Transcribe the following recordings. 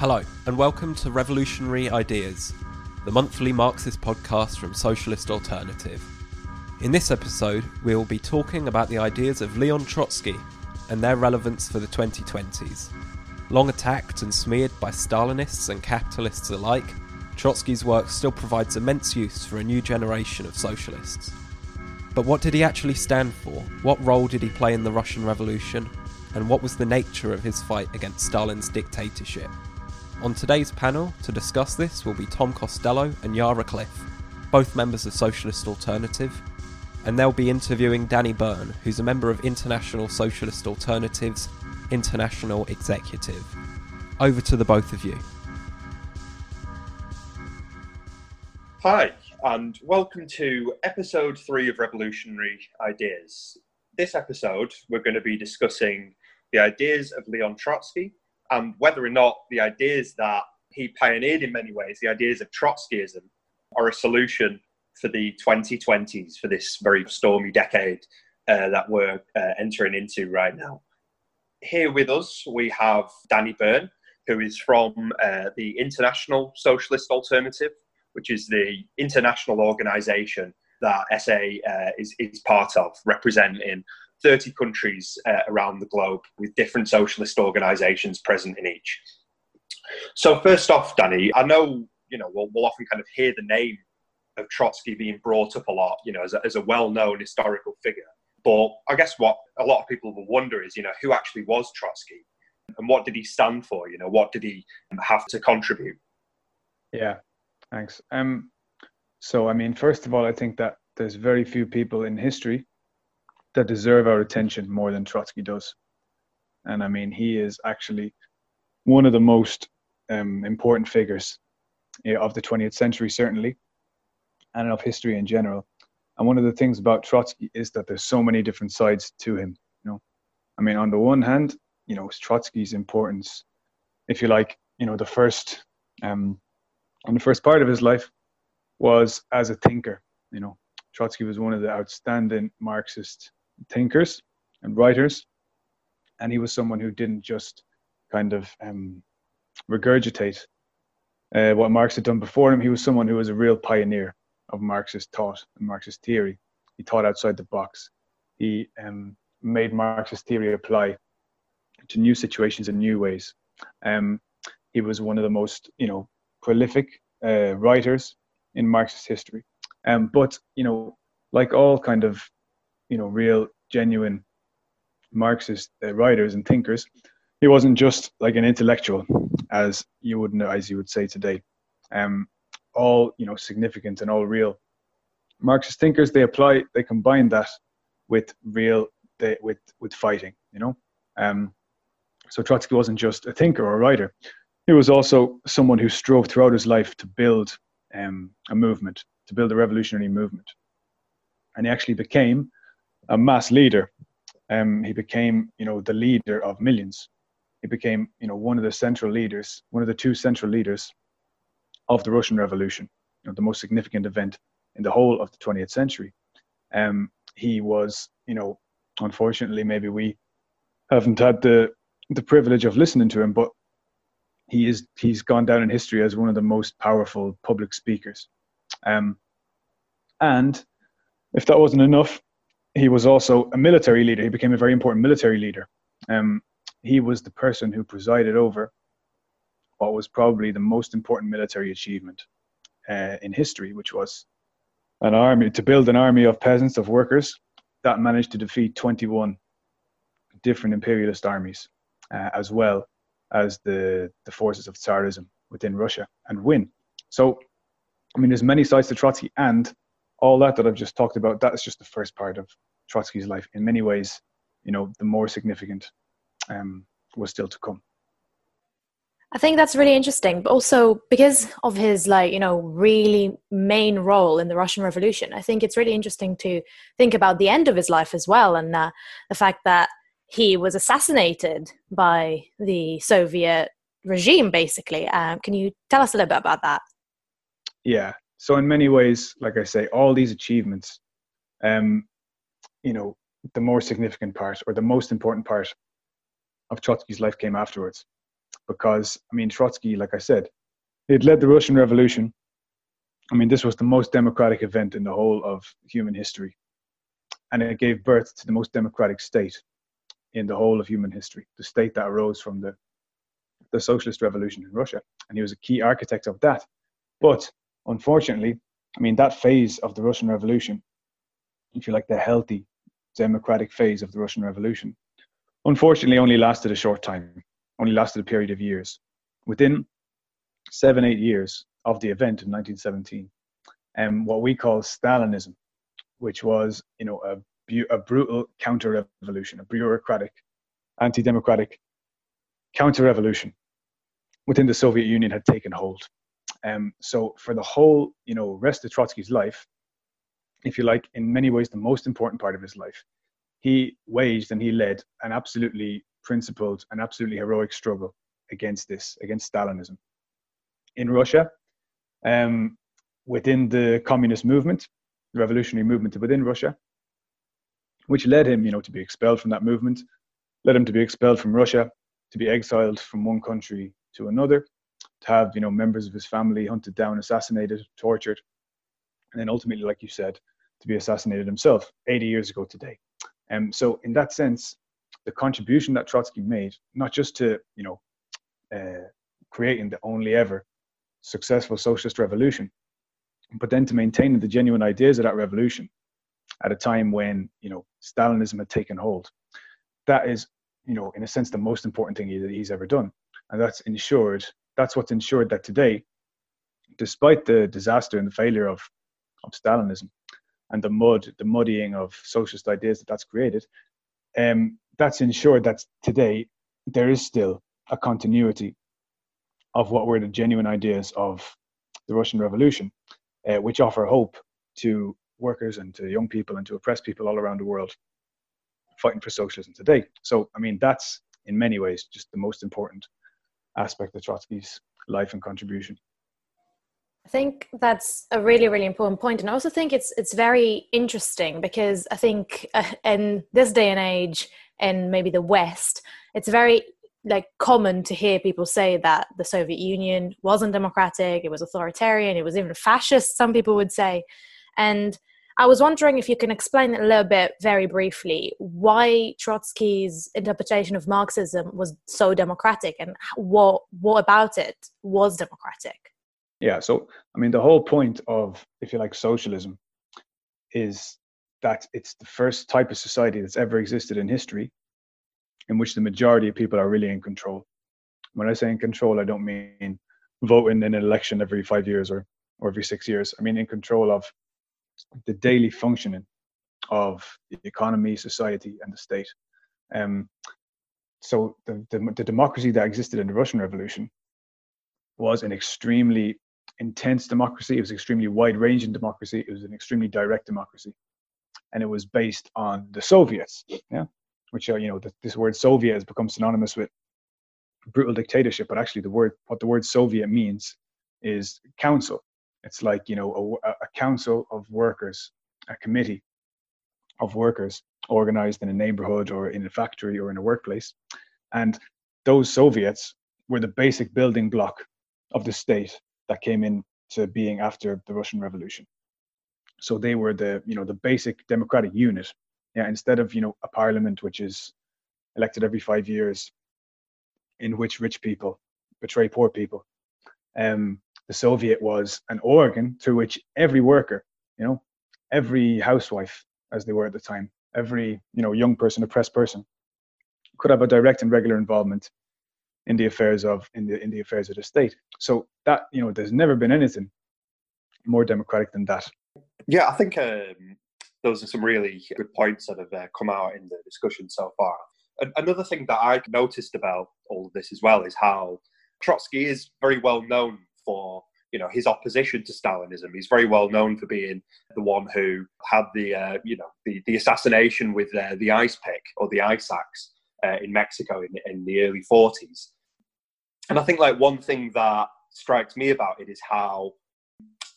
Hello, and welcome to Revolutionary Ideas, the monthly Marxist podcast from Socialist Alternative. In this episode, we will be talking about the ideas of Leon Trotsky and their relevance for the 2020s. Long attacked and smeared by Stalinists and capitalists alike, Trotsky's work still provides immense use for a new generation of socialists. But what did he actually stand for? What role did he play in the Russian Revolution? And what was the nature of his fight against Stalin's dictatorship? On today's panel, to discuss this, will be Tom Costello and Yara Cliff, both members of Socialist Alternative, and they'll be interviewing Danny Byrne, who's a member of International Socialist Alternative's International Executive. Over to the both of you. Hi, and welcome to episode three of Revolutionary Ideas. This episode, we're going to be discussing the ideas of Leon Trotsky and whether or not the ideas that he pioneered in many ways, the ideas of Trotskyism, are a solution for the 2020s, for this very stormy decade uh, that we're uh, entering into right now. Here with us, we have Danny Byrne, who is from uh, the International Socialist Alternative, which is the international organization that SA uh, is, is part of, representing 30 countries uh, around the globe with different socialist organizations present in each. So, first off, Danny, I know you know we'll, we'll often kind of hear the name of Trotsky being brought up a lot, you know, as a, as a well-known historical figure. But I guess what a lot of people will wonder is, you know, who actually was Trotsky, and what did he stand for? You know, what did he have to contribute? Yeah, thanks. Um, so I mean, first of all, I think that there's very few people in history that deserve our attention more than Trotsky does. And I mean, he is actually one of the most um, important figures of the 20th century, certainly, and of history in general. And one of the things about Trotsky is that there's so many different sides to him. You know, I mean, on the one hand, you know, Trotsky's importance, if you like, you know, the first, um, on the first part of his life was as a thinker. You know, Trotsky was one of the outstanding Marxist thinkers and writers, and he was someone who didn't just kind of um, regurgitate uh, what Marx had done before him. He was someone who was a real pioneer of Marxist thought and Marxist theory. He thought outside the box. He um, made Marxist theory apply to new situations in new ways. Um, he was one of the most, you know, prolific uh, writers in Marxist history. Um, but you know, like all kind of you know real genuine Marxist uh, writers and thinkers. He wasn't just like an intellectual, as you would know, as you would say today. Um, all you know, significant and all real Marxist thinkers. They apply, they combine that with real, they, with with fighting. You know, um, so Trotsky wasn't just a thinker or a writer. He was also someone who strove throughout his life to build um, a movement, to build a revolutionary movement, and he actually became a mass leader. Um, he became, you know, the leader of millions. He became, you know, one of the central leaders, one of the two central leaders of the Russian Revolution, you know, the most significant event in the whole of the 20th century. Um, he was, you know, unfortunately, maybe we haven't had the the privilege of listening to him, but he is he's gone down in history as one of the most powerful public speakers. Um, and if that wasn't enough, he was also a military leader. He became a very important military leader. Um, he was the person who presided over what was probably the most important military achievement uh, in history, which was an army to build an army of peasants of workers that managed to defeat 21 different imperialist armies, uh, as well as the the forces of Tsarism within Russia, and win. So, I mean, there's many sides to Trotsky, and all that that I've just talked about, that's just the first part of Trotsky's life. In many ways, you know, the more significant um, was still to come. I think that's really interesting, but also because of his like you know really main role in the Russian Revolution, I think it's really interesting to think about the end of his life as well, and uh, the fact that he was assassinated by the Soviet regime. Basically, um, can you tell us a little bit about that? Yeah, so in many ways, like I say, all these achievements, um, you know, the more significant part or the most important part of Trotsky's life came afterwards. because I mean Trotsky, like I said, had led the Russian Revolution. I mean, this was the most democratic event in the whole of human history, and it gave birth to the most democratic state in the whole of human history, the state that arose from the the socialist revolution in Russia, and he was a key architect of that. But unfortunately, I mean, that phase of the Russian Revolution, if you like, the healthy democratic phase of the Russian Revolution, unfortunately only lasted a short time, only lasted a period of years. Within seven, eight years of the event in 1917, and um, what we call Stalinism, which was, you know, a, a brutal counter-revolution, a bureaucratic, anti-democratic counter-revolution within the Soviet Union had taken hold. Um, so for the whole, you know, rest of Trotsky's life, if you like, in many ways, the most important part of his life, he waged and he led an absolutely principled and absolutely heroic struggle against this, against Stalinism. In Russia, um, within the communist movement, the revolutionary movement within Russia, which led him, you know, to be expelled from that movement, led him to be expelled from Russia, to be exiled from one country to another, to have you know members of his family hunted down, assassinated, tortured, and then ultimately, like you said, to be assassinated himself 80 years ago today. And um, so, in that sense, the contribution that Trotsky made, not just to you know uh, creating the only ever successful socialist revolution, but then to maintaining the genuine ideas of that revolution at a time when you know Stalinism had taken hold. That is, you know, in a sense, the most important thing that he's ever done and that's ensured. That's what's ensured that today, despite the disaster and the failure of of Stalinism and the mud, the muddying of socialist ideas that that's created, um, that's ensured that today there is still a continuity of what were the genuine ideas of the Russian Revolution, uh, which offer hope to workers and to young people and to oppressed people all around the world fighting for socialism today. So, I mean, that's in many ways just the most important aspect of Trotsky's life and contribution. I think that's a really, really important point, and I also think it's it's very interesting because I think uh, in this day and age, in maybe the West, it's very like common to hear people say that the Soviet Union wasn't democratic, it was authoritarian, it was even fascist. Some people would say, and I was wondering if you can explain a little bit, very briefly, why Trotsky's interpretation of Marxism was so democratic, and what what about it was democratic. Yeah, so I mean, the whole point of, if you like, socialism is that it's the first type of society that's ever existed in history in which the majority of people are really in control. When I say in control, I don't mean voting in an election every five years or, or every six years. I mean in control of the daily functioning of the economy, society, and the state. Um, so the, the, the democracy that existed in the Russian Revolution was an extremely intense democracy. It was extremely wide-ranging democracy. It was an extremely direct democracy, and it was based on the Soviets. Yeah, which are you know the, this word Soviet has become synonymous with brutal dictatorship, but actually the word what the word Soviet means is council. It's like you know a, a council of workers, a committee of workers organized in a neighborhood or in a factory or in a workplace, and those Soviets were the basic building block of the state that came into being after the Russian Revolution. So they were the you know the basic democratic unit. Yeah, instead of you know a parliament which is elected every five years, in which rich people betray poor people. Um, the Soviet was an organ through which every worker, you know, every housewife, as they were at the time, every you know young person, oppressed person, could have a direct and regular involvement in the affairs of in the in the affairs of the state. So that you know, there's never been anything more democratic than that. Yeah, I think um, those are some really good points that have uh, come out in the discussion so far. Another thing that I noticed about all of this as well is how Trotsky is very well known for you know his opposition to Stalinism. He's very well known for being the one who had the uh, you know the, the assassination with uh, the ice pick or the ice axe uh, in Mexico in, in the early 40s. And I think like one thing that strikes me about it is how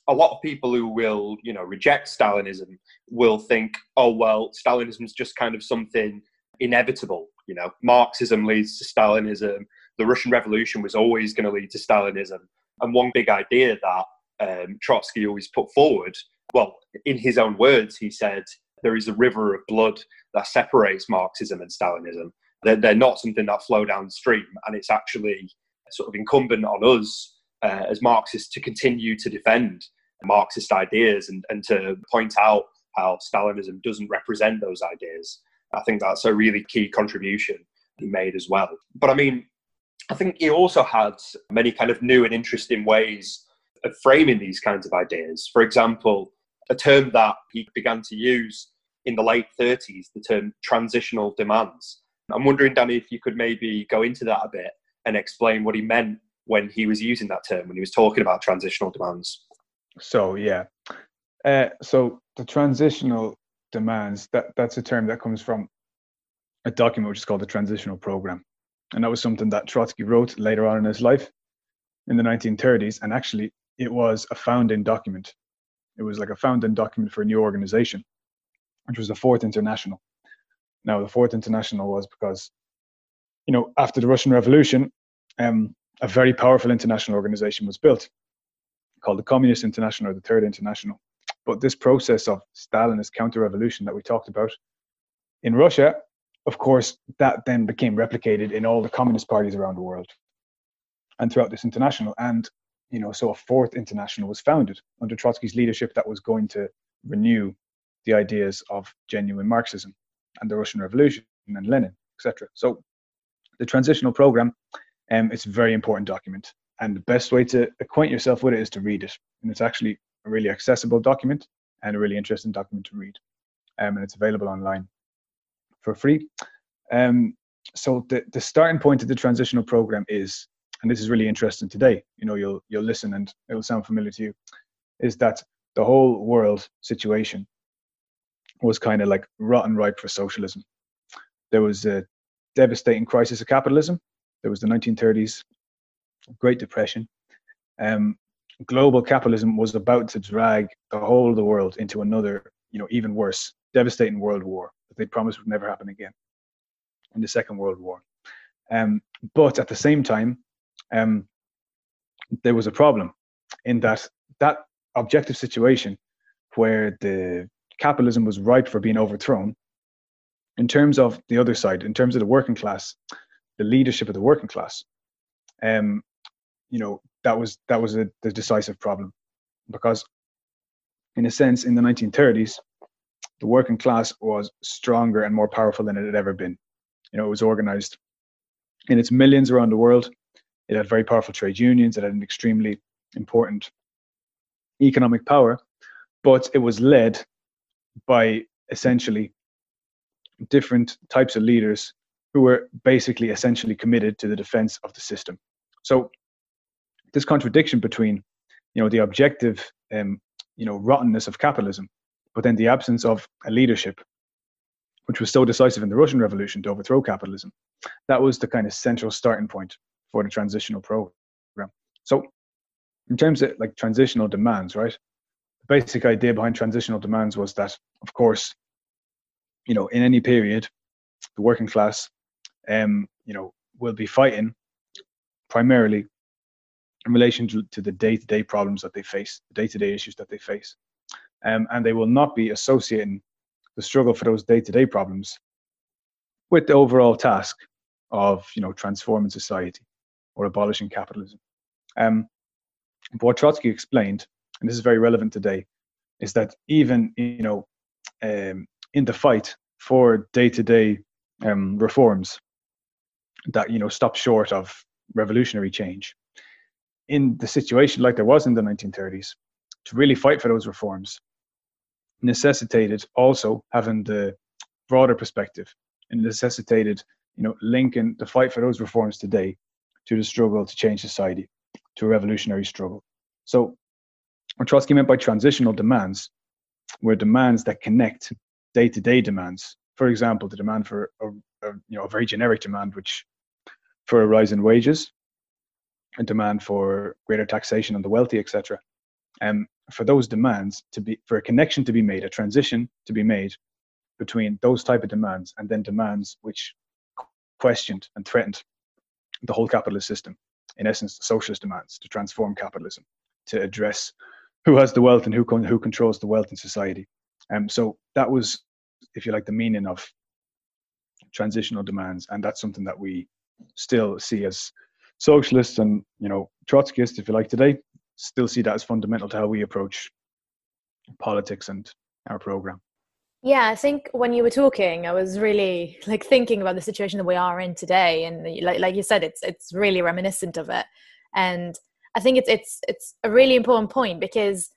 a lot of people who will you know reject Stalinism will think, oh well, Stalinism is just kind of something inevitable. You know, Marxism leads to Stalinism, the Russian Revolution was always going to lead to Stalinism. And one big idea that um, Trotsky always put forward, well, in his own words, he said, there is a river of blood that separates Marxism and Stalinism. They're, they're not something that flow downstream, and it's actually sort of incumbent on us uh, as Marxists to continue to defend Marxist ideas and, and to point out how Stalinism doesn't represent those ideas. I think that's a really key contribution he made as well. But I mean, I think he also had many kind of new and interesting ways of framing these kinds of ideas. For example, a term that he began to use in the late 30s, the term transitional demands. I'm wondering, Danny, if you could maybe go into that a bit and explain what he meant when he was using that term, when he was talking about transitional demands. So, yeah. Uh, so, the transitional demands, that, that's a term that comes from a document which is called the Transitional Program. And that was something that Trotsky wrote later on in his life in the 1930s. And actually, it was a founding document. It was like a founding document for a new organization, which was the Fourth International. Now, the Fourth International was because, you know, after the Russian Revolution, um, a very powerful international organization was built called the Communist International or the Third International. But this process of Stalinist counter revolution that we talked about in Russia of course, that then became replicated in all the communist parties around the world and throughout this international. And, you know, so a fourth international was founded under Trotsky's leadership that was going to renew the ideas of genuine Marxism and the Russian Revolution and Lenin, etc. So the transitional program, um, it's a very important document. And the best way to acquaint yourself with it is to read it. And it's actually a really accessible document and a really interesting document to read. Um, and it's available online for free. Um, so the, the starting point of the transitional program is, and this is really interesting today, you know, you'll, you'll listen and it will sound familiar to you, is that the whole world situation was kind of like rotten ripe for socialism. There was a devastating crisis of capitalism. There was the 1930s Great Depression. Um, global capitalism was about to drag the whole of the world into another, you know, even worse, devastating world war that they promised would never happen again in the Second World War. Um, but at the same time, um, there was a problem in that that objective situation where the capitalism was ripe for being overthrown. In terms of the other side, in terms of the working class, the leadership of the working class, um, you know, that was that was a, the decisive problem, because, in a sense, in the 1930s, the working class was stronger and more powerful than it had ever been. You know, it was organized in its millions around the world. It had very powerful trade unions. It had an extremely important economic power, but it was led by essentially different types of leaders who were basically essentially committed to the defense of the system. So this contradiction between, you know, the objective, um, you know, rottenness of capitalism but then the absence of a leadership, which was so decisive in the Russian Revolution to overthrow capitalism, that was the kind of central starting point for the transitional program. So, in terms of like transitional demands, right? The basic idea behind transitional demands was that, of course, you know, in any period, the working class, um, you know, will be fighting primarily in relation to, to the day-to-day problems that they face, the day-to-day issues that they face um, and they will not be associating the struggle for those day-to-day problems with the overall task of you know transforming society or abolishing capitalism. Um, what Trotsky explained, and this is very relevant today, is that even you know um, in the fight for day-to-day um, reforms that you know stop short of revolutionary change, in the situation like there was in the 1930s, to really fight for those reforms, necessitated also having the broader perspective and necessitated you know linking the fight for those reforms today to the struggle to change society to a revolutionary struggle. So what trotsky meant by transitional demands were demands that connect day-to-day demands for example the demand for a, a you know a very generic demand which for a rise in wages a demand for greater taxation on the wealthy etc um, for those demands to be for a connection to be made, a transition to be made between those type of demands and then demands which questioned and threatened the whole capitalist system. In essence, socialist demands to transform capitalism, to address who has the wealth and who con- who controls the wealth in society. Um, so that was, if you like, the meaning of transitional demands, and that's something that we still see as socialists and you know Trotskyists, if you like, today still see that as fundamental to how we approach politics and our program. Yeah, I think when you were talking, I was really like thinking about the situation that we are in today, and like like you said, it's it's really reminiscent of it, and I think it's it's it's a really important point because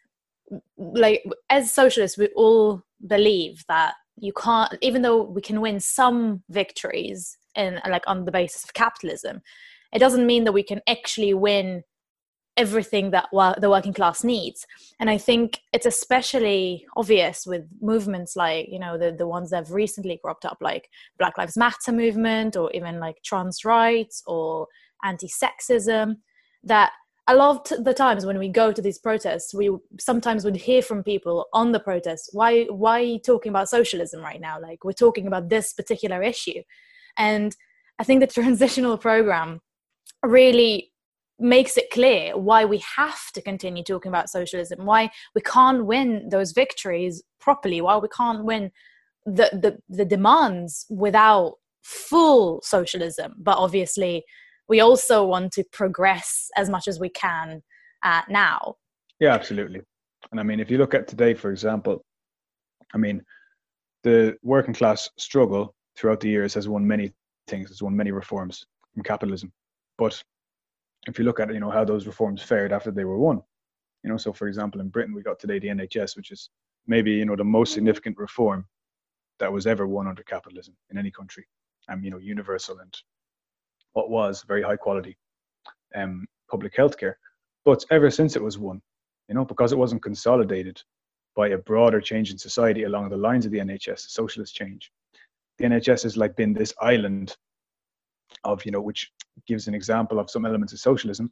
like as socialists, we all believe that you can't, even though we can win some victories in like on the basis of capitalism, it doesn't mean that we can actually win everything that the working class needs. And i think it's especially obvious with movements like you know the, the ones that have recently cropped up like black lives matter movement or even like trans rights or anti-sexism that a lot of the times when we go to these protests we sometimes would hear from people on the protests why why are you talking about socialism right now? Like we're talking about this particular issue. And i think the transitional program really makes it clear why we have to continue talking about socialism, why we can't win those victories properly, why we can't win the, the, the demands without full socialism. But obviously, we also want to progress as much as we can uh, now. Yeah, absolutely. And I mean, if you look at today, for example, I mean, the working class struggle throughout the years has won many things, has won many reforms from capitalism. But if you look at you know how those reforms fared after they were won. You know so for example in britain we got today the nhs which is maybe you know the most significant reform that was ever won under capitalism in any country. And um, you know universal and what was very high quality um, public healthcare. But ever since it was won you know because it wasn't consolidated by a broader change in society along the lines of the nhs socialist change the nhs has like been this island of you know which gives an example of some elements of socialism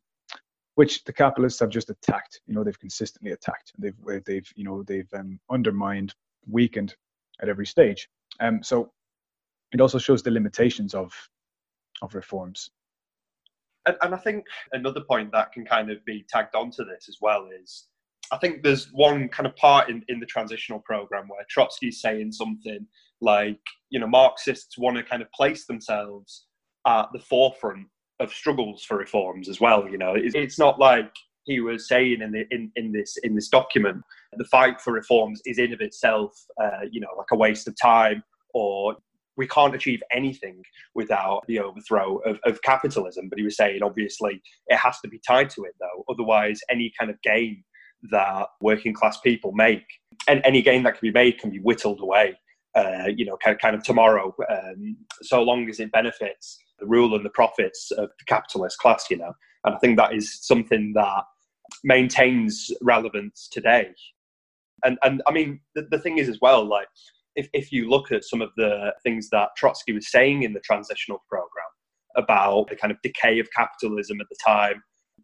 which the capitalists have just attacked. You know they've consistently attacked. They've they've you know they've um, undermined weakened at every stage. Um so it also shows the limitations of of reforms. And, and i think another point that can kind of be tagged onto this as well is I think there's one kind of part in, in the transitional program where Trotsky's saying something like, you know, Marxists want to kind of place themselves at the forefront of struggles for reforms as well. You know, it's not like he was saying in the in, in this in this document the fight for reforms is in of itself uh, you know like a waste of time or we can't achieve anything without the overthrow of, of capitalism but he was saying obviously it has to be tied to it though otherwise any kind of gain that working class people make and any gain that can be made can be whittled away uh, you know kind, of, kind of tomorrow um, so long as it benefits the rule and the profits of the capitalist class, you know. And I think that is something that maintains relevance today. And and I mean the, the thing is as well, like if, if you look at some of the things that Trotsky was saying in the transitional program about the kind of decay of capitalism at the time,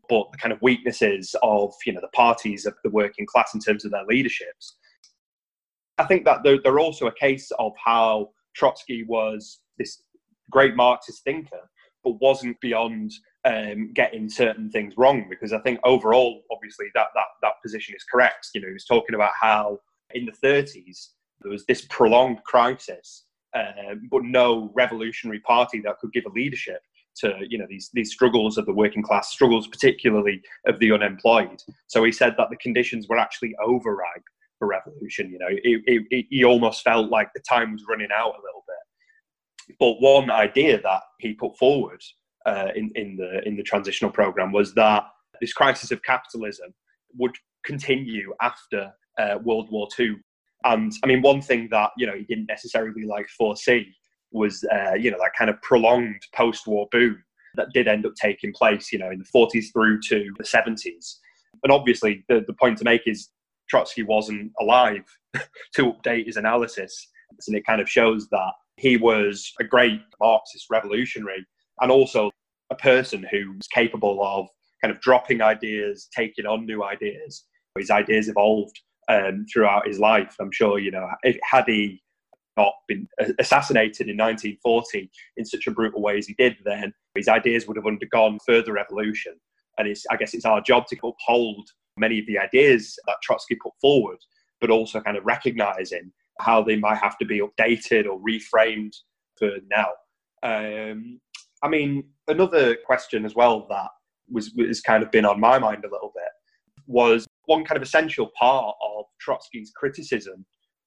but the kind of weaknesses of you know the parties of the working class in terms of their leaderships. I think that they're, they're also a case of how Trotsky was this great Marxist thinker, but wasn't beyond um, getting certain things wrong. Because I think overall, obviously, that that that position is correct. You know, he was talking about how in the 30s there was this prolonged crisis, uh, but no revolutionary party that could give a leadership to you know these these struggles of the working class, struggles particularly of the unemployed. So he said that the conditions were actually overripe for revolution. You know, it, it, he almost felt like the time was running out a little bit. But one idea that he put forward uh, in, in, the, in the transitional program was that this crisis of capitalism would continue after uh, World War II. And I mean, one thing that you know he didn't necessarily like foresee was uh, you know that kind of prolonged post-war boom that did end up taking place, you know, in the 40s through to the 70s. And obviously, the, the point to make is Trotsky wasn't alive to update his analysis, and it kind of shows that he was a great Marxist revolutionary and also a person who was capable of kind of dropping ideas, taking on new ideas. His ideas evolved um, throughout his life. I'm sure, you know, had he not been assassinated in 1940 in such a brutal way as he did then, his ideas would have undergone further evolution. And it's, I guess it's our job to uphold many of the ideas that Trotsky put forward, but also kind of recognizing how they might have to be updated or reframed for now. Um, I mean, another question as well that was, was kind of been on my mind a little bit was one kind of essential part of Trotsky's criticism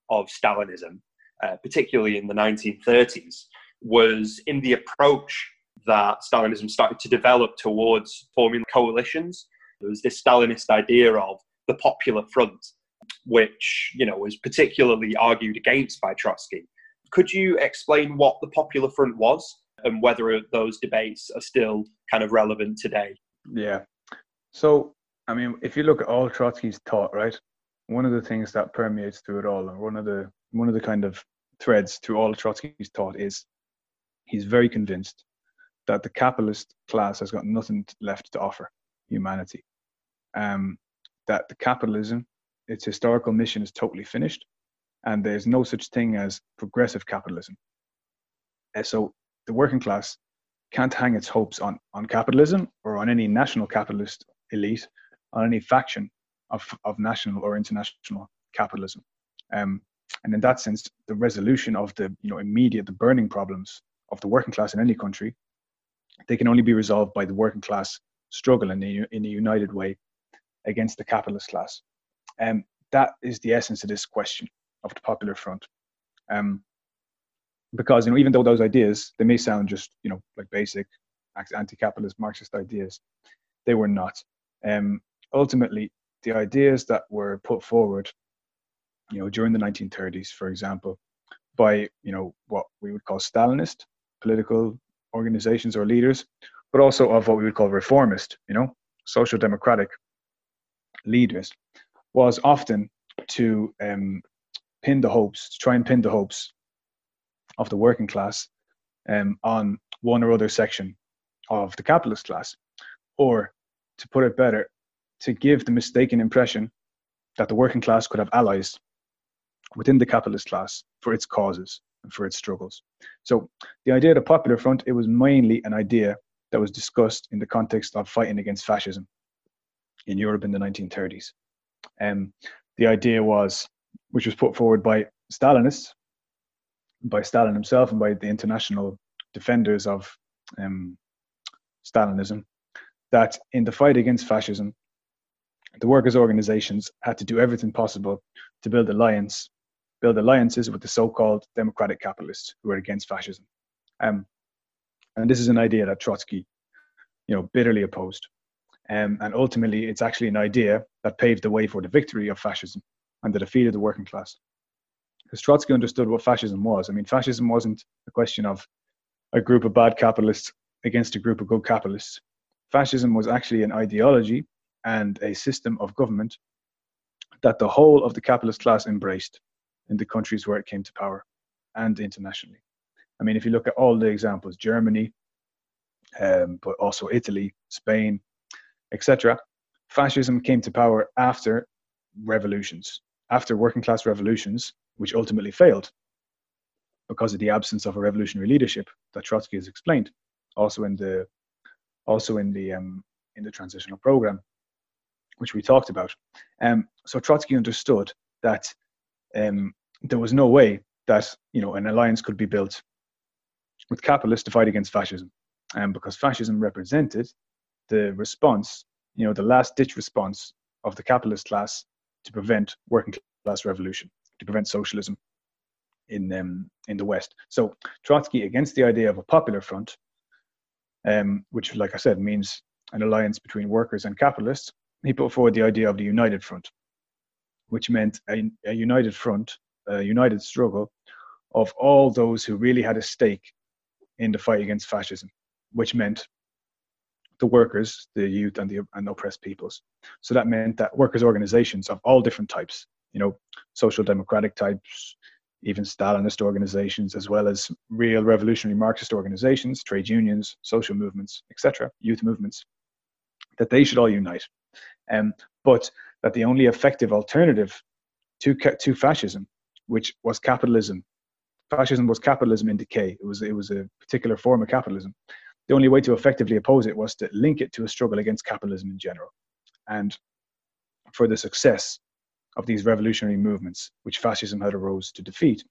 of Stalinism, uh, particularly in the 1930s, was in the approach that Stalinism started to develop towards forming coalitions. There was this Stalinist idea of the Popular Front, which you know was particularly argued against by Trotsky. Could you explain what the Popular Front was and whether those debates are still kind of relevant today? Yeah. So, I mean, if you look at all Trotsky's thought, right, one of the things that permeates through it all, and one of the one of the kind of threads through all Trotsky's thought is he's very convinced that the capitalist class has got nothing left to offer humanity. Um, that the capitalism, its historical mission is totally finished, and there's no such thing as progressive capitalism. And so the working class can't hang its hopes on, on capitalism or on any national capitalist elite, on any faction of, of national or international capitalism. Um, and in that sense, the resolution of the you know immediate, the burning problems of the working class in any country, they can only be resolved by the working class struggle in a, in a united way against the capitalist class. And um, that is the essence of this question of the Popular Front. Um, because you know, even though those ideas they may sound just you know like basic anti-capitalist Marxist ideas, they were not. Um, ultimately, the ideas that were put forward, you know, during the 1930s, for example, by you know what we would call Stalinist political organizations or leaders, but also of what we would call reformist, you know, social democratic leaders, was often to um, pin the hopes, to try and pin the hopes of the working class um, on one or other section of the capitalist class, or to put it better, to give the mistaken impression that the working class could have allies within the capitalist class for its causes and for its struggles. So the idea of the Popular Front, it was mainly an idea that was discussed in the context of fighting against fascism in Europe in the 1930s. Um, the idea was, which was put forward by Stalinists, by Stalin himself and by the international defenders of um, Stalinism, that in the fight against fascism, the workers' organizations had to do everything possible to build alliance, build alliances with the so-called democratic capitalists who were against fascism. Um, and this is an idea that Trotsky, you know, bitterly opposed. Um, and ultimately, it's actually an idea that paved the way for the victory of fascism and the defeat of the working class because Trotsky understood what fascism was. I mean, fascism wasn't a question of a group of bad capitalists against a group of good capitalists. Fascism was actually an ideology and a system of government that the whole of the capitalist class embraced in the countries where it came to power and internationally. I mean, if you look at all the examples, Germany, um, but also Italy, Spain, etc., fascism came to power after revolutions, after working class revolutions which ultimately failed because of the absence of a revolutionary leadership that Trotsky has explained, also in the also in the um, in the transitional program, which we talked about. Um, so Trotsky understood that um, there was no way that you know an alliance could be built with capitalists to fight against fascism, um, because fascism represented the response, you know, the last ditch response of the capitalist class to prevent working class revolution to prevent socialism in um, in the West. So Trotsky, against the idea of a popular front, um, which, like I said, means an alliance between workers and capitalists, he put forward the idea of the united front, which meant a, a united front, a united struggle of all those who really had a stake in the fight against fascism, which meant the workers, the youth, and the and oppressed peoples. So that meant that workers' organizations of all different types, you know, social democratic types, even Stalinist organizations, as well as real revolutionary Marxist organizations, trade unions, social movements, etc., youth movements, that they should all unite. Um, but that the only effective alternative to, to fascism, which was capitalism fascism was capitalism in decay. It was it was a particular form of capitalism. The only way to effectively oppose it was to link it to a struggle against capitalism in general, and for the success of these revolutionary movements, which fascism had arose to defeat.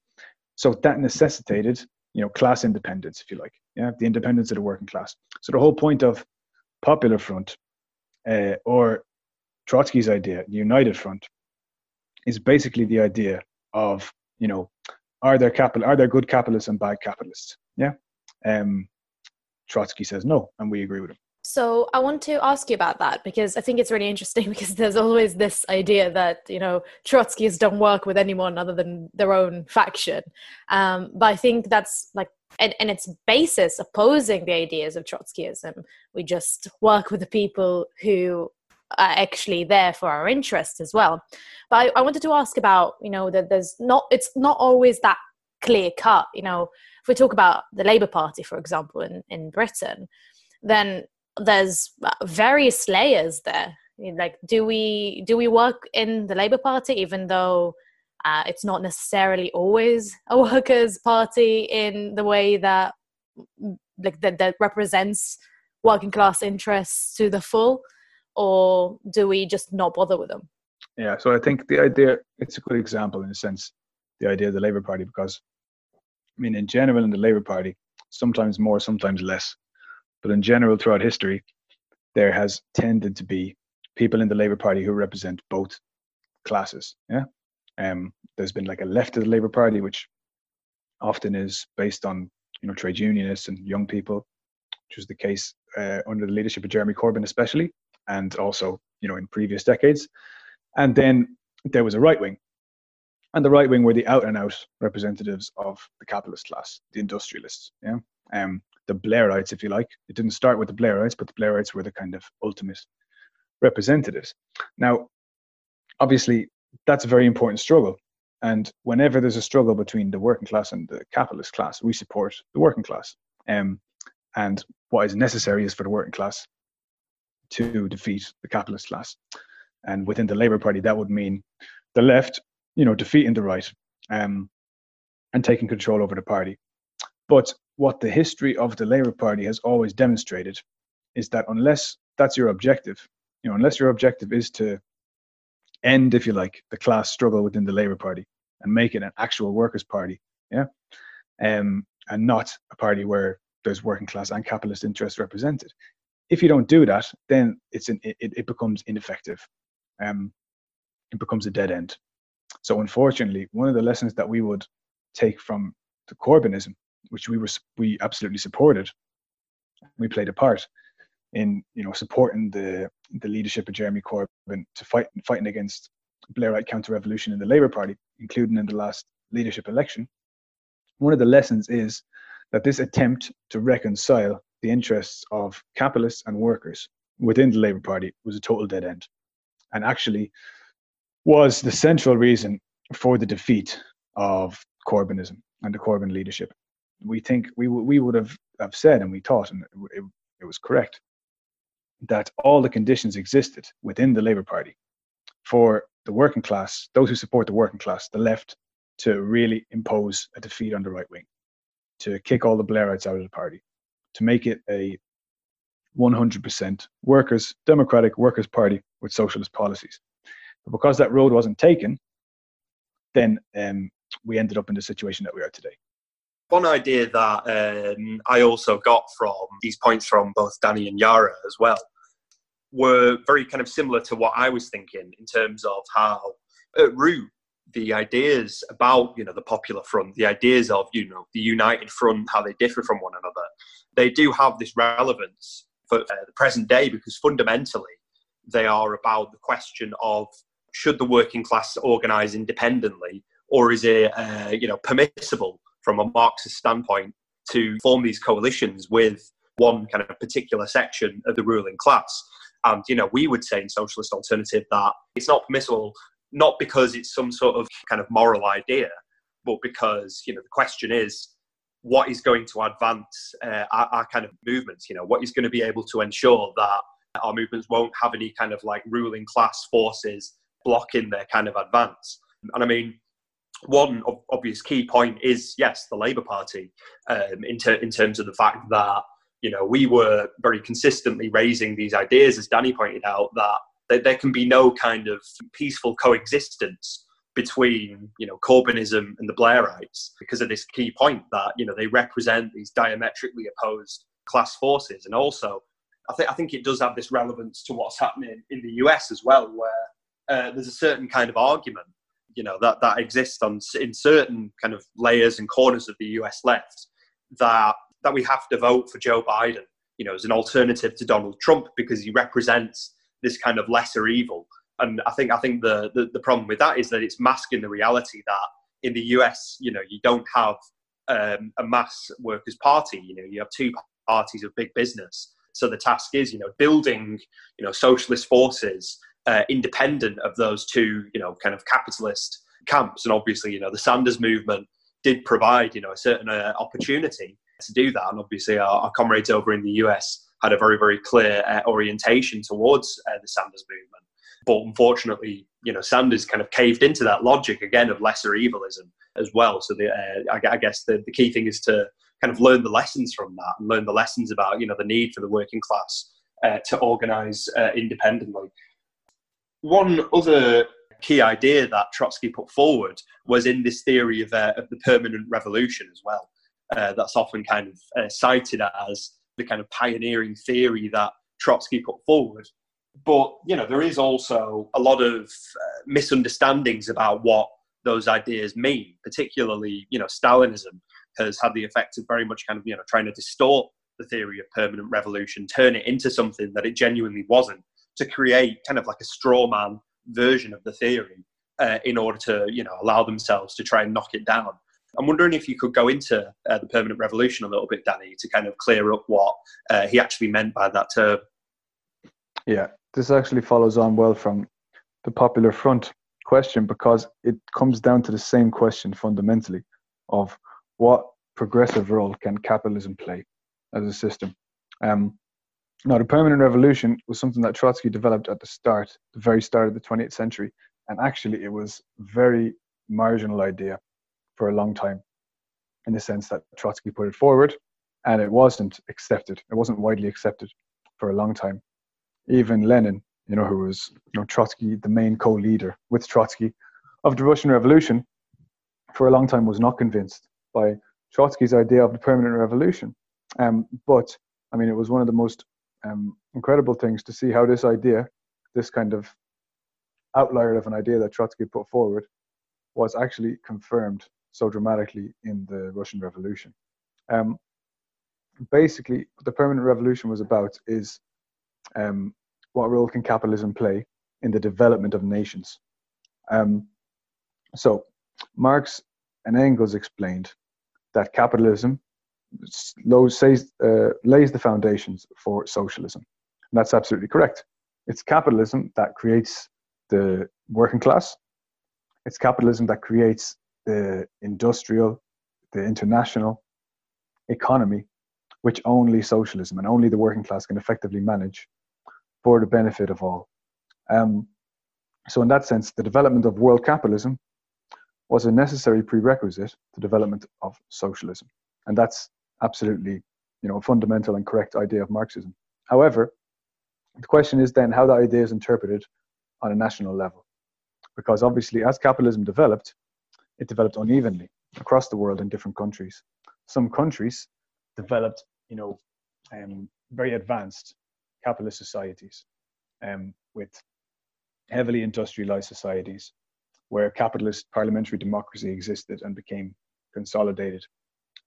So that necessitated, you know, class independence, if you like, yeah, the independence of the working class. So the whole point of Popular Front uh, or Trotsky's idea, the United Front, is basically the idea of, you know, are there capital, are there good capitalists and bad capitalists? Yeah. Um, Trotsky says no, and we agree with him. So I want to ask you about that because I think it's really interesting because there's always this idea that you know Trotskyists don't work with anyone other than their own faction, um, but I think that's like and, and its basis opposing the ideas of Trotskyism. We just work with the people who are actually there for our interest as well. But I, I wanted to ask about you know that there's not it's not always that clear cut. You know, if we talk about the Labour Party, for example, in in Britain, then there's various layers there. Like do we do we work in the labor party even though uh, it's not necessarily always a workers party in the way that like that, that represents working class interests to the full or do we just not bother with them? Yeah so i think the idea it's a good example in a sense the idea of the labor party because i mean in general in the labor party sometimes more sometimes less but in general, throughout history, there has tended to be people in the Labour Party who represent both classes. Yeah. Um, there's been like a left of the Labour Party, which often is based on you know trade unionists and young people, which was the case uh, under the leadership of Jeremy Corbyn, especially, and also you know in previous decades. And then there was a right wing, and the right wing were the out and out representatives of the capitalist class, the industrialists. Yeah. Um, the Blairites, if you like. It didn't start with the Blairites, but the Blairites were the kind of ultimate representatives. Now, obviously, that's a very important struggle. And whenever there's a struggle between the working class and the capitalist class, we support the working class. Um, and what is necessary is for the working class to defeat the capitalist class. And within the Labour Party, that would mean the left, you know, defeating the right um, and taking control over the party. But what the history of the Labour Party has always demonstrated is that unless that's your objective, you know, unless your objective is to end, if you like, the class struggle within the Labour Party and make it an actual workers' party, yeah, um, and not a party where there's working class and capitalist interests represented. If you don't do that, then it's an, it, it becomes ineffective. Um, it becomes a dead end. So unfortunately, one of the lessons that we would take from the Corbynism which we were we absolutely supported. We played a part in you know supporting the the leadership of Jeremy Corbyn to fight fighting against Blairite counter-revolution in the Labour Party, including in the last leadership election. One of the lessons is that this attempt to reconcile the interests of capitalists and workers within the Labour Party was a total dead end, and actually was the central reason for the defeat of Corbynism and the Corbyn leadership we think we we would have, have said and we thought and it, it was correct that all the conditions existed within the Labour Party for the working class, those who support the working class, the left, to really impose a defeat on the right wing, to kick all the Blairites out of the party, to make it a 100% workers, democratic workers' party with socialist policies. But because that road wasn't taken, then um, we ended up in the situation that we are today. One idea that um, I also got from these points from both Danny and Yara as well were very kind of similar to what I was thinking in terms of how at root the ideas about you know the popular front the ideas of you know the united front how they differ from one another they do have this relevance for uh, the present day because fundamentally they are about the question of should the working class organize independently or is it uh, you know permissible from a Marxist standpoint to form these coalitions with one kind of particular section of the ruling class. And, you know, we would say in Socialist Alternative that it's not permissible, not because it's some sort of kind of moral idea, but because, you know, the question is, what is going to advance uh, our, our kind of movements? You know, what is going to be able to ensure that our movements won't have any kind of like ruling class forces blocking their kind of advance? And I mean, one obvious key point is yes, the Labour Party, um, in, ter- in terms of the fact that you know we were very consistently raising these ideas, as Danny pointed out, that, that there can be no kind of peaceful coexistence between you know Corbynism and the Blairites because of this key point that you know they represent these diametrically opposed class forces, and also I think I think it does have this relevance to what's happening in the US as well, where uh, there's a certain kind of argument you know that that exists on in certain kind of layers and corners of the US left that that we have to vote for Joe Biden, you know, as an alternative to Donald Trump because he represents this kind of lesser evil and I think I think the, the, the problem with that is that it's masking the reality that in the US, you know, you don't have um, a mass workers' party. You know, you have two parties of big business. So the task is, you know, building, you know, socialist forces uh, independent of those two, you know, kind of capitalist camps. And obviously, you know, the Sanders movement did provide, you know, a certain uh, opportunity to do that. And obviously, our, our, comrades over in the US had a very, very clear uh, orientation towards uh, the Sanders movement. But unfortunately, you know, Sanders kind of caved into that logic again of lesser evilism as well. So the, uh, I, I, guess the, the key thing is to kind of learn the lessons from that and learn the lessons about, you know, the need for the working class uh, to organise independently. One other key idea that Trotsky put forward was in this theory of, uh, of the permanent revolution as well. Uh, that's often kind of uh, cited as the kind of pioneering theory that Trotsky put forward but you know there is also a lot of uh, misunderstandings about what those ideas mean particularly you know stalinism has had the effect of very much kind of you know trying to distort the theory of permanent revolution turn it into something that it genuinely wasn't to create kind of like a straw man version of the theory uh, in order to you know allow themselves to try and knock it down I'm wondering if you could go into uh, the permanent revolution a little bit, Danny, to kind of clear up what uh, he actually meant by that term. Yeah, this actually follows on well from the popular front question because it comes down to the same question fundamentally of what progressive role can capitalism play as a system. Um, now, the permanent revolution was something that Trotsky developed at the start, the very start of the 20th century, and actually it was a very marginal idea for a long time, in the sense that Trotsky put it forward, and it wasn't accepted. It wasn't widely accepted for a long time even Lenin, you know, who was you know Trotsky, the main co-leader with Trotsky of the Russian Revolution, for a long time was not convinced by Trotsky's idea of the permanent revolution. Um, but I mean, it was one of the most um, incredible things to see how this idea, this kind of outlier of an idea that Trotsky put forward, was actually confirmed so dramatically in the Russian Revolution. Um, basically, what the permanent revolution was about is um, what role can capitalism play in the development of nations? Um, so, Marx and Engels explained that capitalism uh, lays the foundations for socialism. And that's absolutely correct. It's capitalism that creates the working class. It's capitalism that creates the industrial, the international economy, which only socialism and only the working class can effectively manage for the benefit of all. Um, so, in that sense, the development of world capitalism was a necessary prerequisite to development of socialism, and that's absolutely, you know, a fundamental and correct idea of Marxism. However, the question is then how that idea is interpreted on a national level, because obviously, as capitalism developed, it developed unevenly across the world in different countries. Some countries developed, you know, um, very advanced capitalist societies um, with heavily industrialized societies where capitalist parliamentary democracy existed and became consolidated,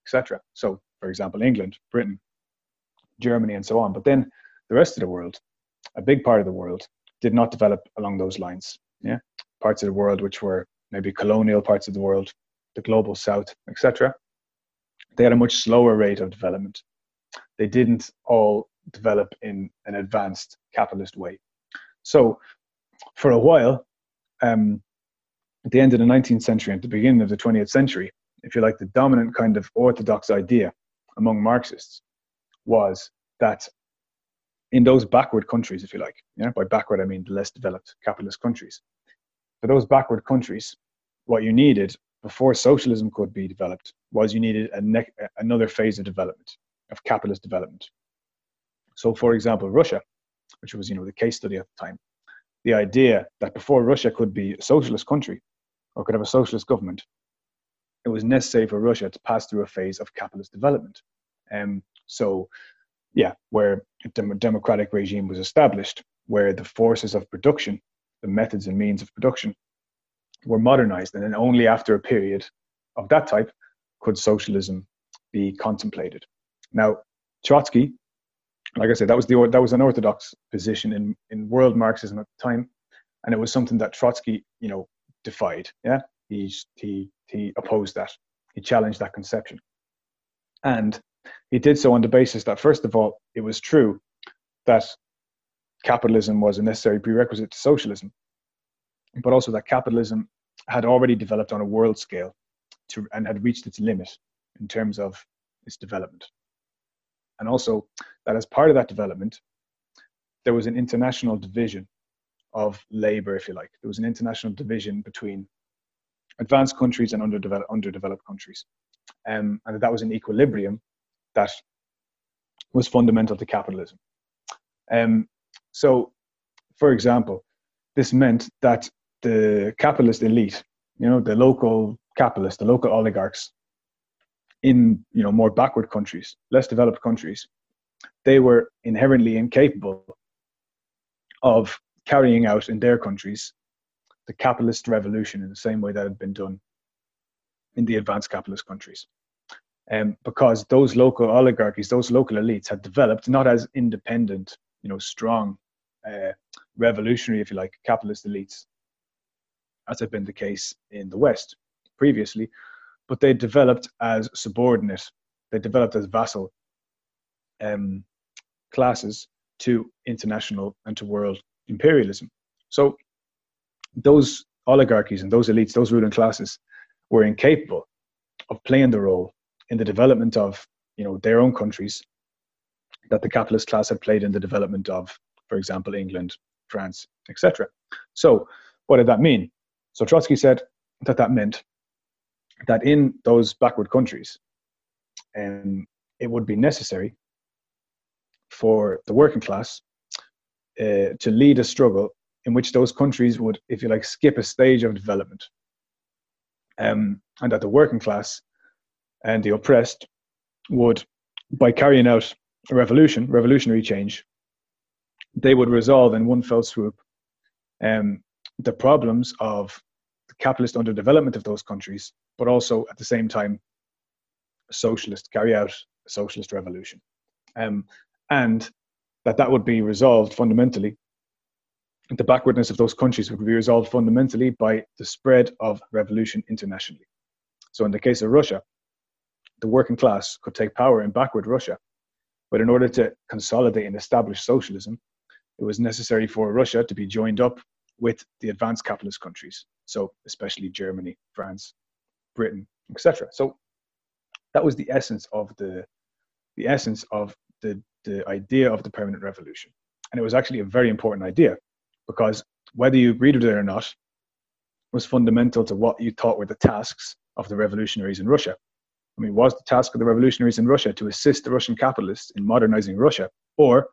etc. So, for example, England, Britain, Germany, and so on. But then the rest of the world, a big part of the world, did not develop along those lines. Yeah, parts of the world which were maybe colonial parts of the world, the global south, etc. They had a much slower rate of development. They didn't all develop in an advanced capitalist way. So, for a while, um, at the end of the 19th century and the beginning of the 20th century, if you like, the dominant kind of orthodox idea among Marxists was that in those backward countries, if you like, yeah, by backward I mean the less developed capitalist countries, for those backward countries, what you needed before socialism could be developed was you needed ne- another phase of development, of capitalist development. So, for example, Russia, which was you know the case study at the time, the idea that before Russia could be a socialist country or could have a socialist government, it was necessary for Russia to pass through a phase of capitalist development. Um, so, yeah, where a dem- democratic regime was established, where the forces of production, the methods and means of production, were modernized, and then only after a period of that type could socialism be contemplated. Now, Trotsky, like I said, that was the that was an orthodox position in in world Marxism at the time, and it was something that Trotsky, you know, defied. Yeah, he he he opposed that. He challenged that conception, and he did so on the basis that first of all, it was true that capitalism was a necessary prerequisite to socialism, but also that capitalism had already developed on a world scale to, and had reached its limit in terms of its development. And also that as part of that development, there was an international division of labor, if you like. There was an international division between advanced countries and underdeveloped, underdeveloped countries. Um, and that was an equilibrium that was fundamental to capitalism. Um, so, for example, this meant that the capitalist elite, you know, the local capitalists, the local oligarchs in, you know, more backward countries, less developed countries, they were inherently incapable of carrying out in their countries the capitalist revolution in the same way that had been done in the advanced capitalist countries. Um, because those local oligarchies, those local elites had developed not as independent, you know, strong, uh, revolutionary, if you like, capitalist elites, as had been the case in the West previously, but they developed as subordinate, they developed as vassal um, classes to international and to world imperialism. So those oligarchies and those elites, those ruling classes, were incapable of playing the role in the development of you know their own countries that the capitalist class had played in the development of, for example, England, France, etc. So, what did that mean? So Trotsky said that that meant that in those backward countries, um, it would be necessary for the working class uh, to lead a struggle in which those countries would, if you like, skip a stage of development. Um, and that the working class and the oppressed would, by carrying out a revolution, revolutionary change, they would resolve in one fell swoop um, the problems of the capitalist underdevelopment of those countries, but also at the same time, socialist carry out a socialist revolution, um, and that that would be resolved fundamentally. The backwardness of those countries would be resolved fundamentally by the spread of revolution internationally. So, in the case of Russia, the working class could take power in backward Russia, but in order to consolidate and establish socialism, it was necessary for Russia to be joined up with the advanced capitalist countries, so especially Germany, France, Britain, etc. So that was the essence of the the essence of the the idea of the permanent revolution, and it was actually a very important idea because whether you agreed with it or not was fundamental to what you thought were the tasks of the revolutionaries in Russia. I mean, was the task of the revolutionaries in Russia to assist the Russian capitalists in modernizing Russia, or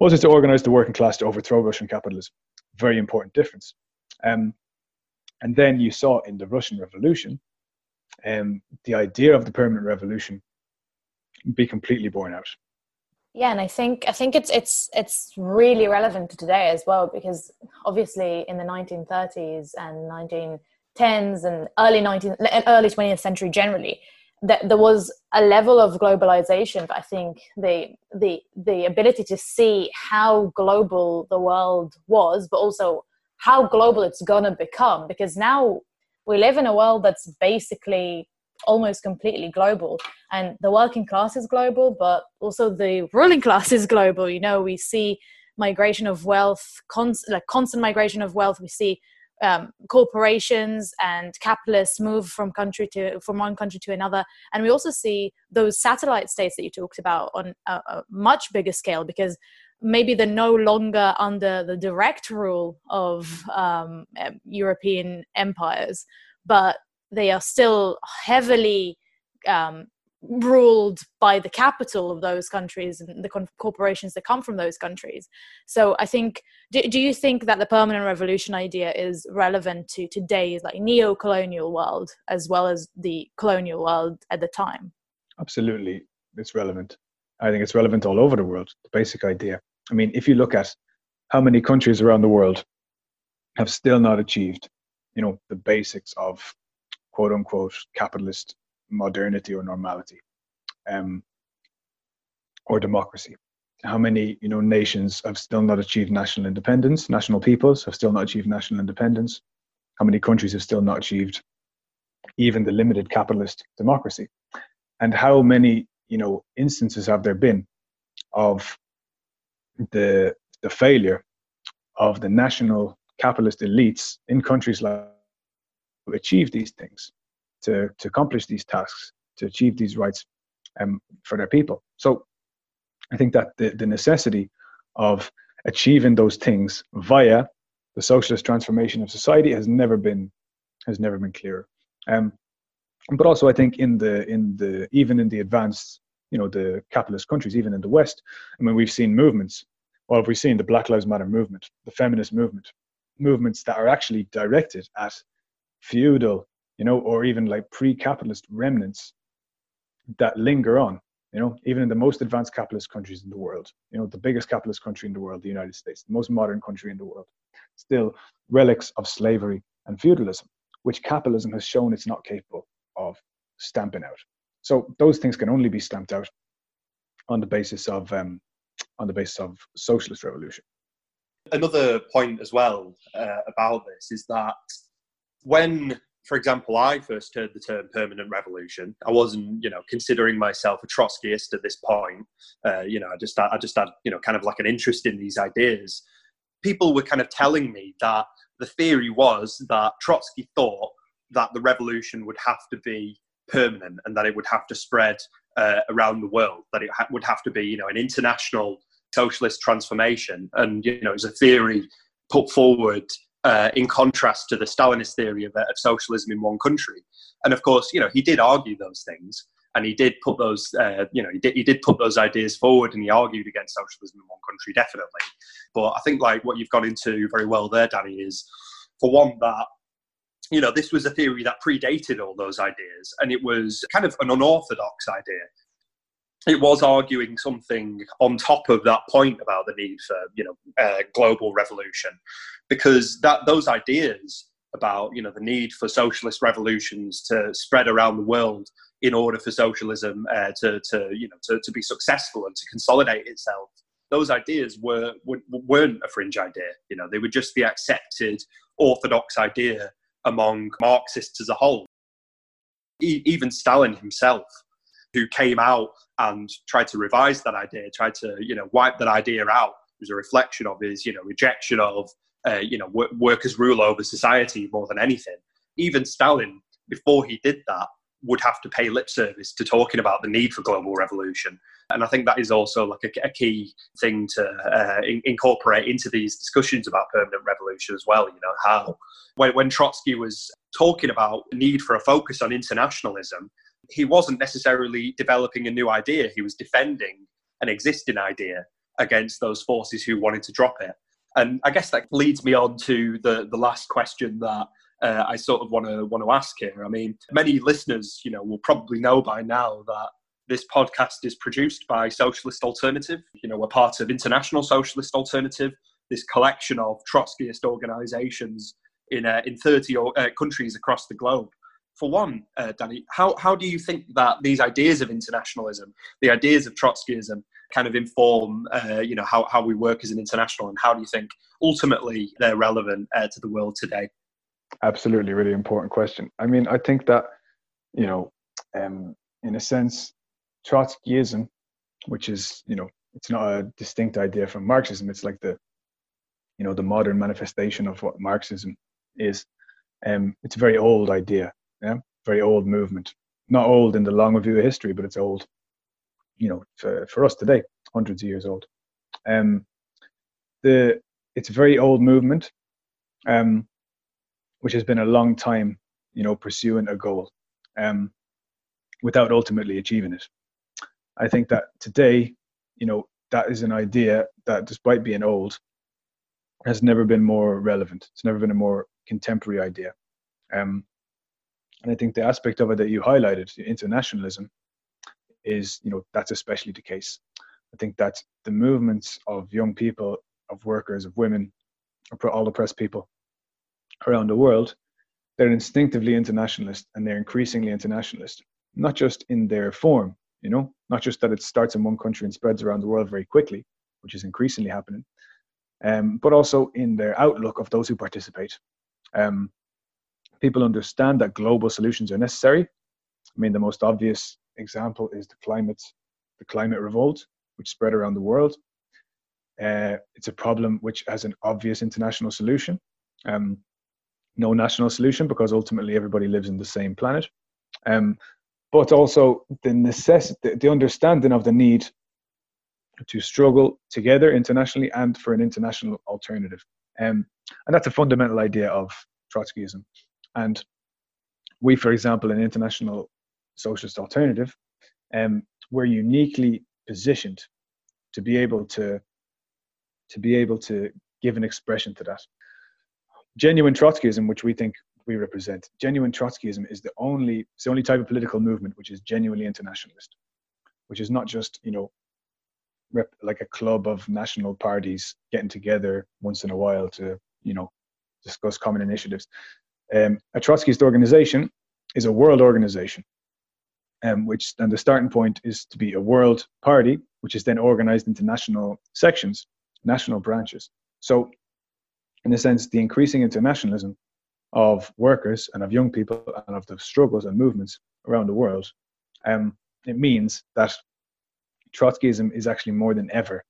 was it to organize the working class to overthrow Russian capitalism? very important difference. Um, and then you saw in the Russian Revolution um, the idea of the permanent revolution be completely borne out. Yeah, and I think I think it's it's it's really relevant to today as well because obviously in the 1930s and 1910s and early 19 early 20th century generally that there was a level of globalization but i think the the the ability to see how global the world was but also how global it's going to become because now we live in a world that's basically almost completely global. And the working class is global but also the ruling class is global. You know we see migration of wealth constant like constant migration of wealth. We see um, corporations and capitalists move from country to from one country to another. And we also see those satellite states that you talked about on a, a much bigger scale because maybe they're no longer under the direct rule of um, european empires. But they are still heavily um, ruled by the capital of those countries and the con- corporations that come from those countries. So I think, do, do you think that the permanent revolution idea is relevant to today's like neo-colonial world as well as the colonial world at the time? Absolutely, it's relevant. I think it's relevant all over the world. The basic idea. I mean, if you look at how many countries around the world have still not achieved, you know, the basics of quote unquote capitalist modernity or normality um, or democracy. How many you know nations have still not achieved national independence? National peoples have still not achieved national independence. How many countries have still not achieved even the limited capitalist democracy? And how many you know instances have there been of the the failure of the national capitalist elites in countries like to achieve these things to to accomplish these tasks to achieve these rights um, for their people. So I think that the, the necessity of achieving those things via the socialist transformation of society has never been has never been clearer. Um, but also, I think in the in the even in the advanced, you know, the capitalist countries, even in the West, I mean, we've seen movements. Well, we've seen the Black Lives Matter movement, the feminist movement, movements that are actually directed at feudal, you know, or even like pre-capitalist remnants that linger on you know even in the most advanced capitalist countries in the world you know the biggest capitalist country in the world the united states the most modern country in the world. Still relics of slavery and feudalism which capitalism has shown it's not capable of stamping out. So those things can only be stamped out on the basis of um, on the basis of socialist revolution. Another point as well uh, about this is that when for example, I first heard the term permanent revolution. I wasn't, you know, considering myself a Trotskyist at this point. Uh, you know, I just, I just had, you know, kind of like an interest in these ideas. People were kind of telling me that the theory was that Trotsky thought that the revolution would have to be permanent and that it would have to spread uh, around the world, that it ha- would have to be, you know, an international socialist transformation. And, you know, it was a theory put forward uh, in contrast to the Stalinist theory of, uh, of, socialism in one country. And of course, you know, he did argue those things, and he did put those, uh, you know, he did, he did put those ideas forward, and he argued against socialism in one country, definitely. But I think like what you've got into very well there, Danny, is for one that you know this was a theory that predated all those ideas, and it was kind of an unorthodox idea it was arguing something on top of that point about the need for you know global revolution. Because that those ideas about you know the need for socialist revolutions to spread around the world in order for socialism uh, to, to you know to, to be successful and to consolidate itself those ideas were, were weren't a fringe idea you know. They were just the accepted orthodox idea among marxists as a whole. E- even stalin himself who came out and tried to revise that idea, tried to you know wipe that idea out. It was a reflection of his you know rejection of uh, you know workers' rule over society more than anything. Even Stalin, before he did that, would have to pay lip service to talking about the need for global revolution. And I think that is also like a, a key thing to uh, in, incorporate into these discussions about permanent revolution as well. You know how when, when Trotsky was talking about the need for a focus on internationalism, he wasn't necessarily developing a new idea, he was defending an existing idea against those forces who wanted to drop it. And I guess that leads me on to the, the last question that uh, I sort of want to want to ask here. I mean, many listeners, you know, will probably know by now that this podcast is produced by Socialist Alternative. You know, we're part of International Socialist Alternative, this collection of Trotskyist organisations in uh, in 30 uh, countries across the globe for one, uh, Danny, how, how do you think that these ideas of internationalism, the ideas of Trotskyism, kind of inform, uh, you know, how, how we work as an international, and how do you think ultimately they're relevant uh, to the world today? Absolutely, really important question. I mean, I think that, you know, um, in a sense, Trotskyism, which is, you know, it's not a distinct idea from Marxism. It's like the, you know, the modern manifestation of what Marxism is. Um, it's a very old idea. Yeah, very old movement. Not old in the long view of history, but it's old. You know, for, for us today, hundreds of years old. Um, the it's a very old movement, um, which has been a long time you know, pursuing a goal um, without ultimately achieving it. I think that today, you know, that is an idea that, despite being old, has never been more relevant. It's never been a more contemporary idea. Um, and I think the aspect of it that you highlighted, internationalism, is you know that's especially the case. I think that the movements of young people, of workers, of women, of all oppressed people around the world, they're instinctively internationalist and they're increasingly internationalist, not just in their form, you know, not just that it starts in one country and spreads around the world very quickly, which is increasingly happening, um, but also in their outlook of those who participate. Um, people understand that global solutions are necessary. I mean, the most obvious example is the climate, the climate revolt, which spread around the world. Uh, it's a problem which has an obvious international solution, um, no national solution because ultimately everybody lives in the same planet. Um, but also the necessity, the understanding of the need to struggle together internationally and for an international alternative. Um, and that's a fundamental idea of Trotskyism. And we, for example, an international socialist alternative, um, we're uniquely positioned to be able to to be able to give an expression to that. Genuine Trotskyism, which we think we represent, genuine Trotskyism is the only it's the only type of political movement which is genuinely internationalist, which is not just you know rep, like a club of national parties getting together once in a while to you know discuss common initiatives. Um, a Trotskyist organization is a world organization, um, which and the starting point is to be a world party, which is then organized into national sections, national branches. So, in a sense, the increasing internationalism of workers and of young people and of the struggles and movements around the world, um, it means that Trotskyism is actually more than ever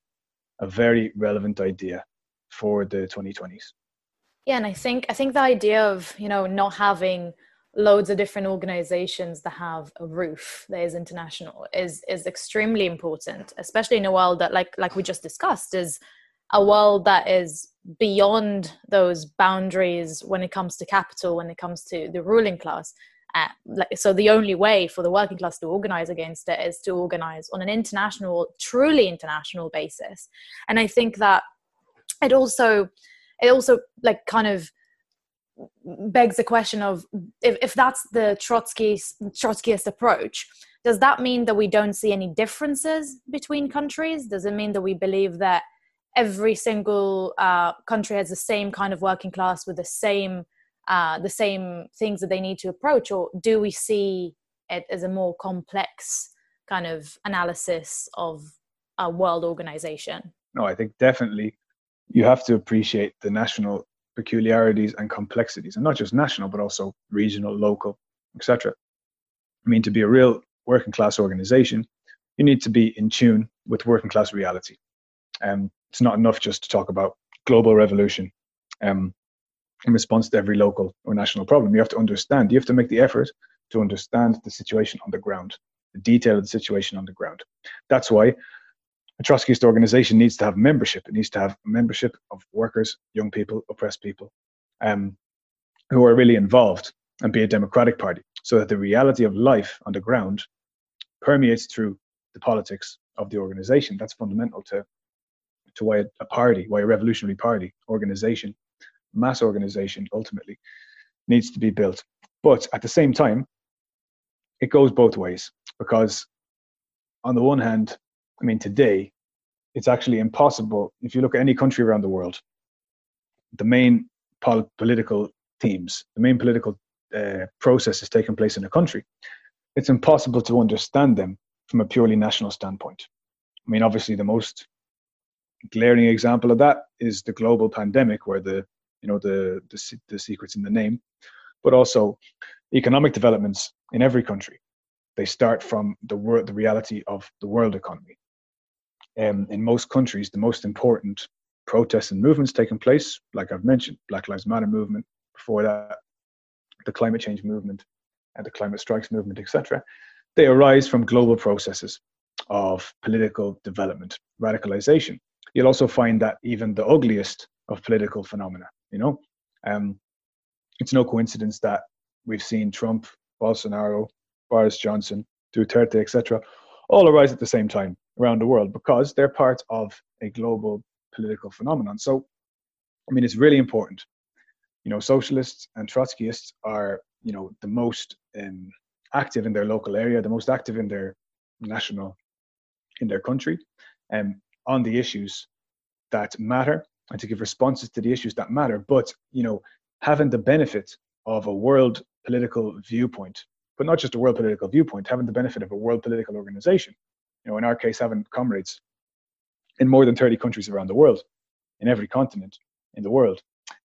a very relevant idea for the 2020s. Yeah, and I think I think the idea of you know not having loads of different organizations that have a roof that is international is is extremely important, especially in a world that like like we just discussed is a world that is beyond those boundaries when it comes to capital, when it comes to the ruling class. Uh, like, so the only way for the working class to organize against it is to organize on an international, truly international basis. And I think that it also it also like kind of begs the question of if, if that's the Trotsky's, Trotskyist approach, does that mean that we don't see any differences between countries? Does it mean that we believe that every single uh, country has the same kind of working class with the same uh, the same things that they need to approach, or do we see it as a more complex kind of analysis of a world organization? No, I think definitely you have to appreciate the national peculiarities and complexities, and not just national, but also regional, local, etc. I mean, to be a real working class organization, you need to be in tune with working class reality. Um, it's not enough just to talk about global revolution um, in response to every local or national problem. You have to understand, you have to make the effort to understand the situation on the ground, the detail of the situation on the ground. That's why a Trotskyist organization needs to have membership. It needs to have membership of workers, young people, oppressed people, um, who are really involved and be a democratic party so that the reality of life on the ground permeates through the politics of the organization. That's fundamental to, to why a party, why a revolutionary party organization, mass organization ultimately needs to be built. But at the same time, it goes both ways because on the one hand, I mean, today, it's actually impossible. If you look at any country around the world, the main pol- political themes, the main political uh, processes taking place in a country, it's impossible to understand them from a purely national standpoint. I mean, obviously, the most glaring example of that is the global pandemic, where the you know the the, the secrets in the name, but also economic developments in every country. They start from the world, the reality of the world economy um, in most countries, the most important protests and movements taking place, like I've mentioned, Black Lives Matter movement, before that, the climate change movement and the climate strikes movement, etc., they arise from global processes of political development, radicalization. You'll also find that even the ugliest of political phenomena, you know, um, it's no coincidence that we've seen Trump, Bolsonaro, Boris Johnson, Duterte, etc., all arise at the same time around the world because they're part of a global political phenomenon. So, I mean, it's really important. You know, socialists and Trotskyists are, you know, the most um, active in their local area, the most active in their national, in their country, um, on the issues that matter and to give responses to the issues that matter. But, you know, having the benefit of a world political viewpoint, but not just a world political viewpoint, having the benefit of a world political organization. You know, in our case, having comrades in more than 30 countries around the world, in every continent in the world,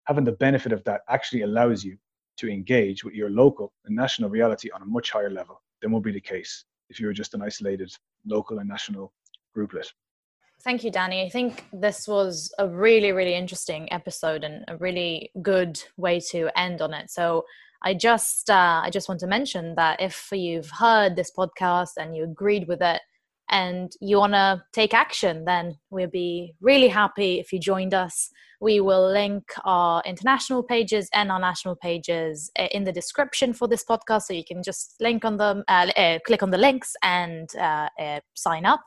having the benefit of that actually allows you to engage with your local and national reality on a much higher level than would be the case if you were just an isolated local and national grouplet. Thank you, Danny. I think this was a really, really interesting episode and a really good way to end on it. So I just, uh, I just want to mention that if you've heard this podcast and you agreed with it, and you want to take action, then we'll be really happy if you joined us. We will link our international pages and our national pages eh, in the description for this podcast, so you can just link on them, uh, uh, click on the links, and uh, uh sign up.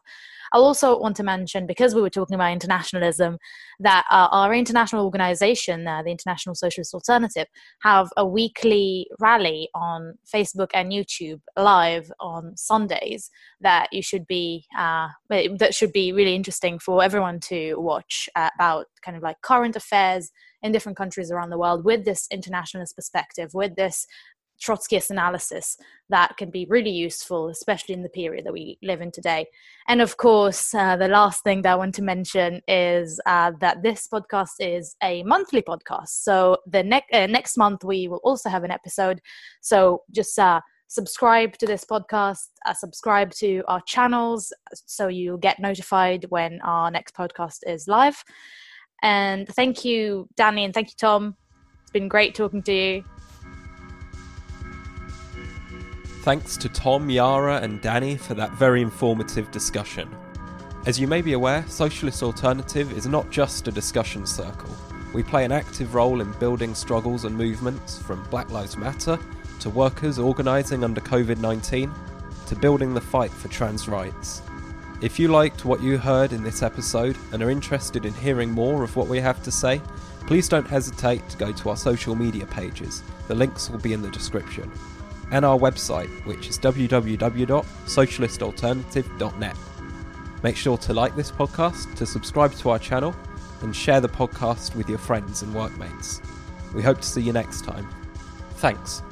I'll also want to mention, because we were talking about internationalism, that uh, our international organization, uh, the International Socialist Alternative, have a weekly rally on Facebook and YouTube live on Sundays that you should be uh, that should be really interesting for everyone to watch uh, about kind of like current affairs in different countries around the world with this internationalist perspective, with this Trotskyist analysis that can be really useful, especially in the period that we live in today. And of course, uh, the last thing that I want to mention is uh, that this podcast is a monthly podcast. So the next uh, next month we will also have an episode. So just uh, subscribe to this podcast, uh, subscribe to our channels, so you'll get notified when our next podcast is live. And thank you, Danny, and thank you, Tom. It's been great talking to you. Thanks to Tom, Yara, and Danny for that very informative discussion. As you may be aware, Socialist Alternative is not just a discussion circle. We play an active role in building struggles and movements from Black Lives Matter to workers organising under COVID 19 to building the fight for trans rights. If you liked what you heard in this episode and are interested in hearing more of what we have to say, please don't hesitate to go to our social media pages. The links will be in the description and our website, which is www.socialistalternative.net. Make sure to like this podcast, to subscribe to our channel, and share the podcast with your friends and workmates. We hope to see you next time. Thanks.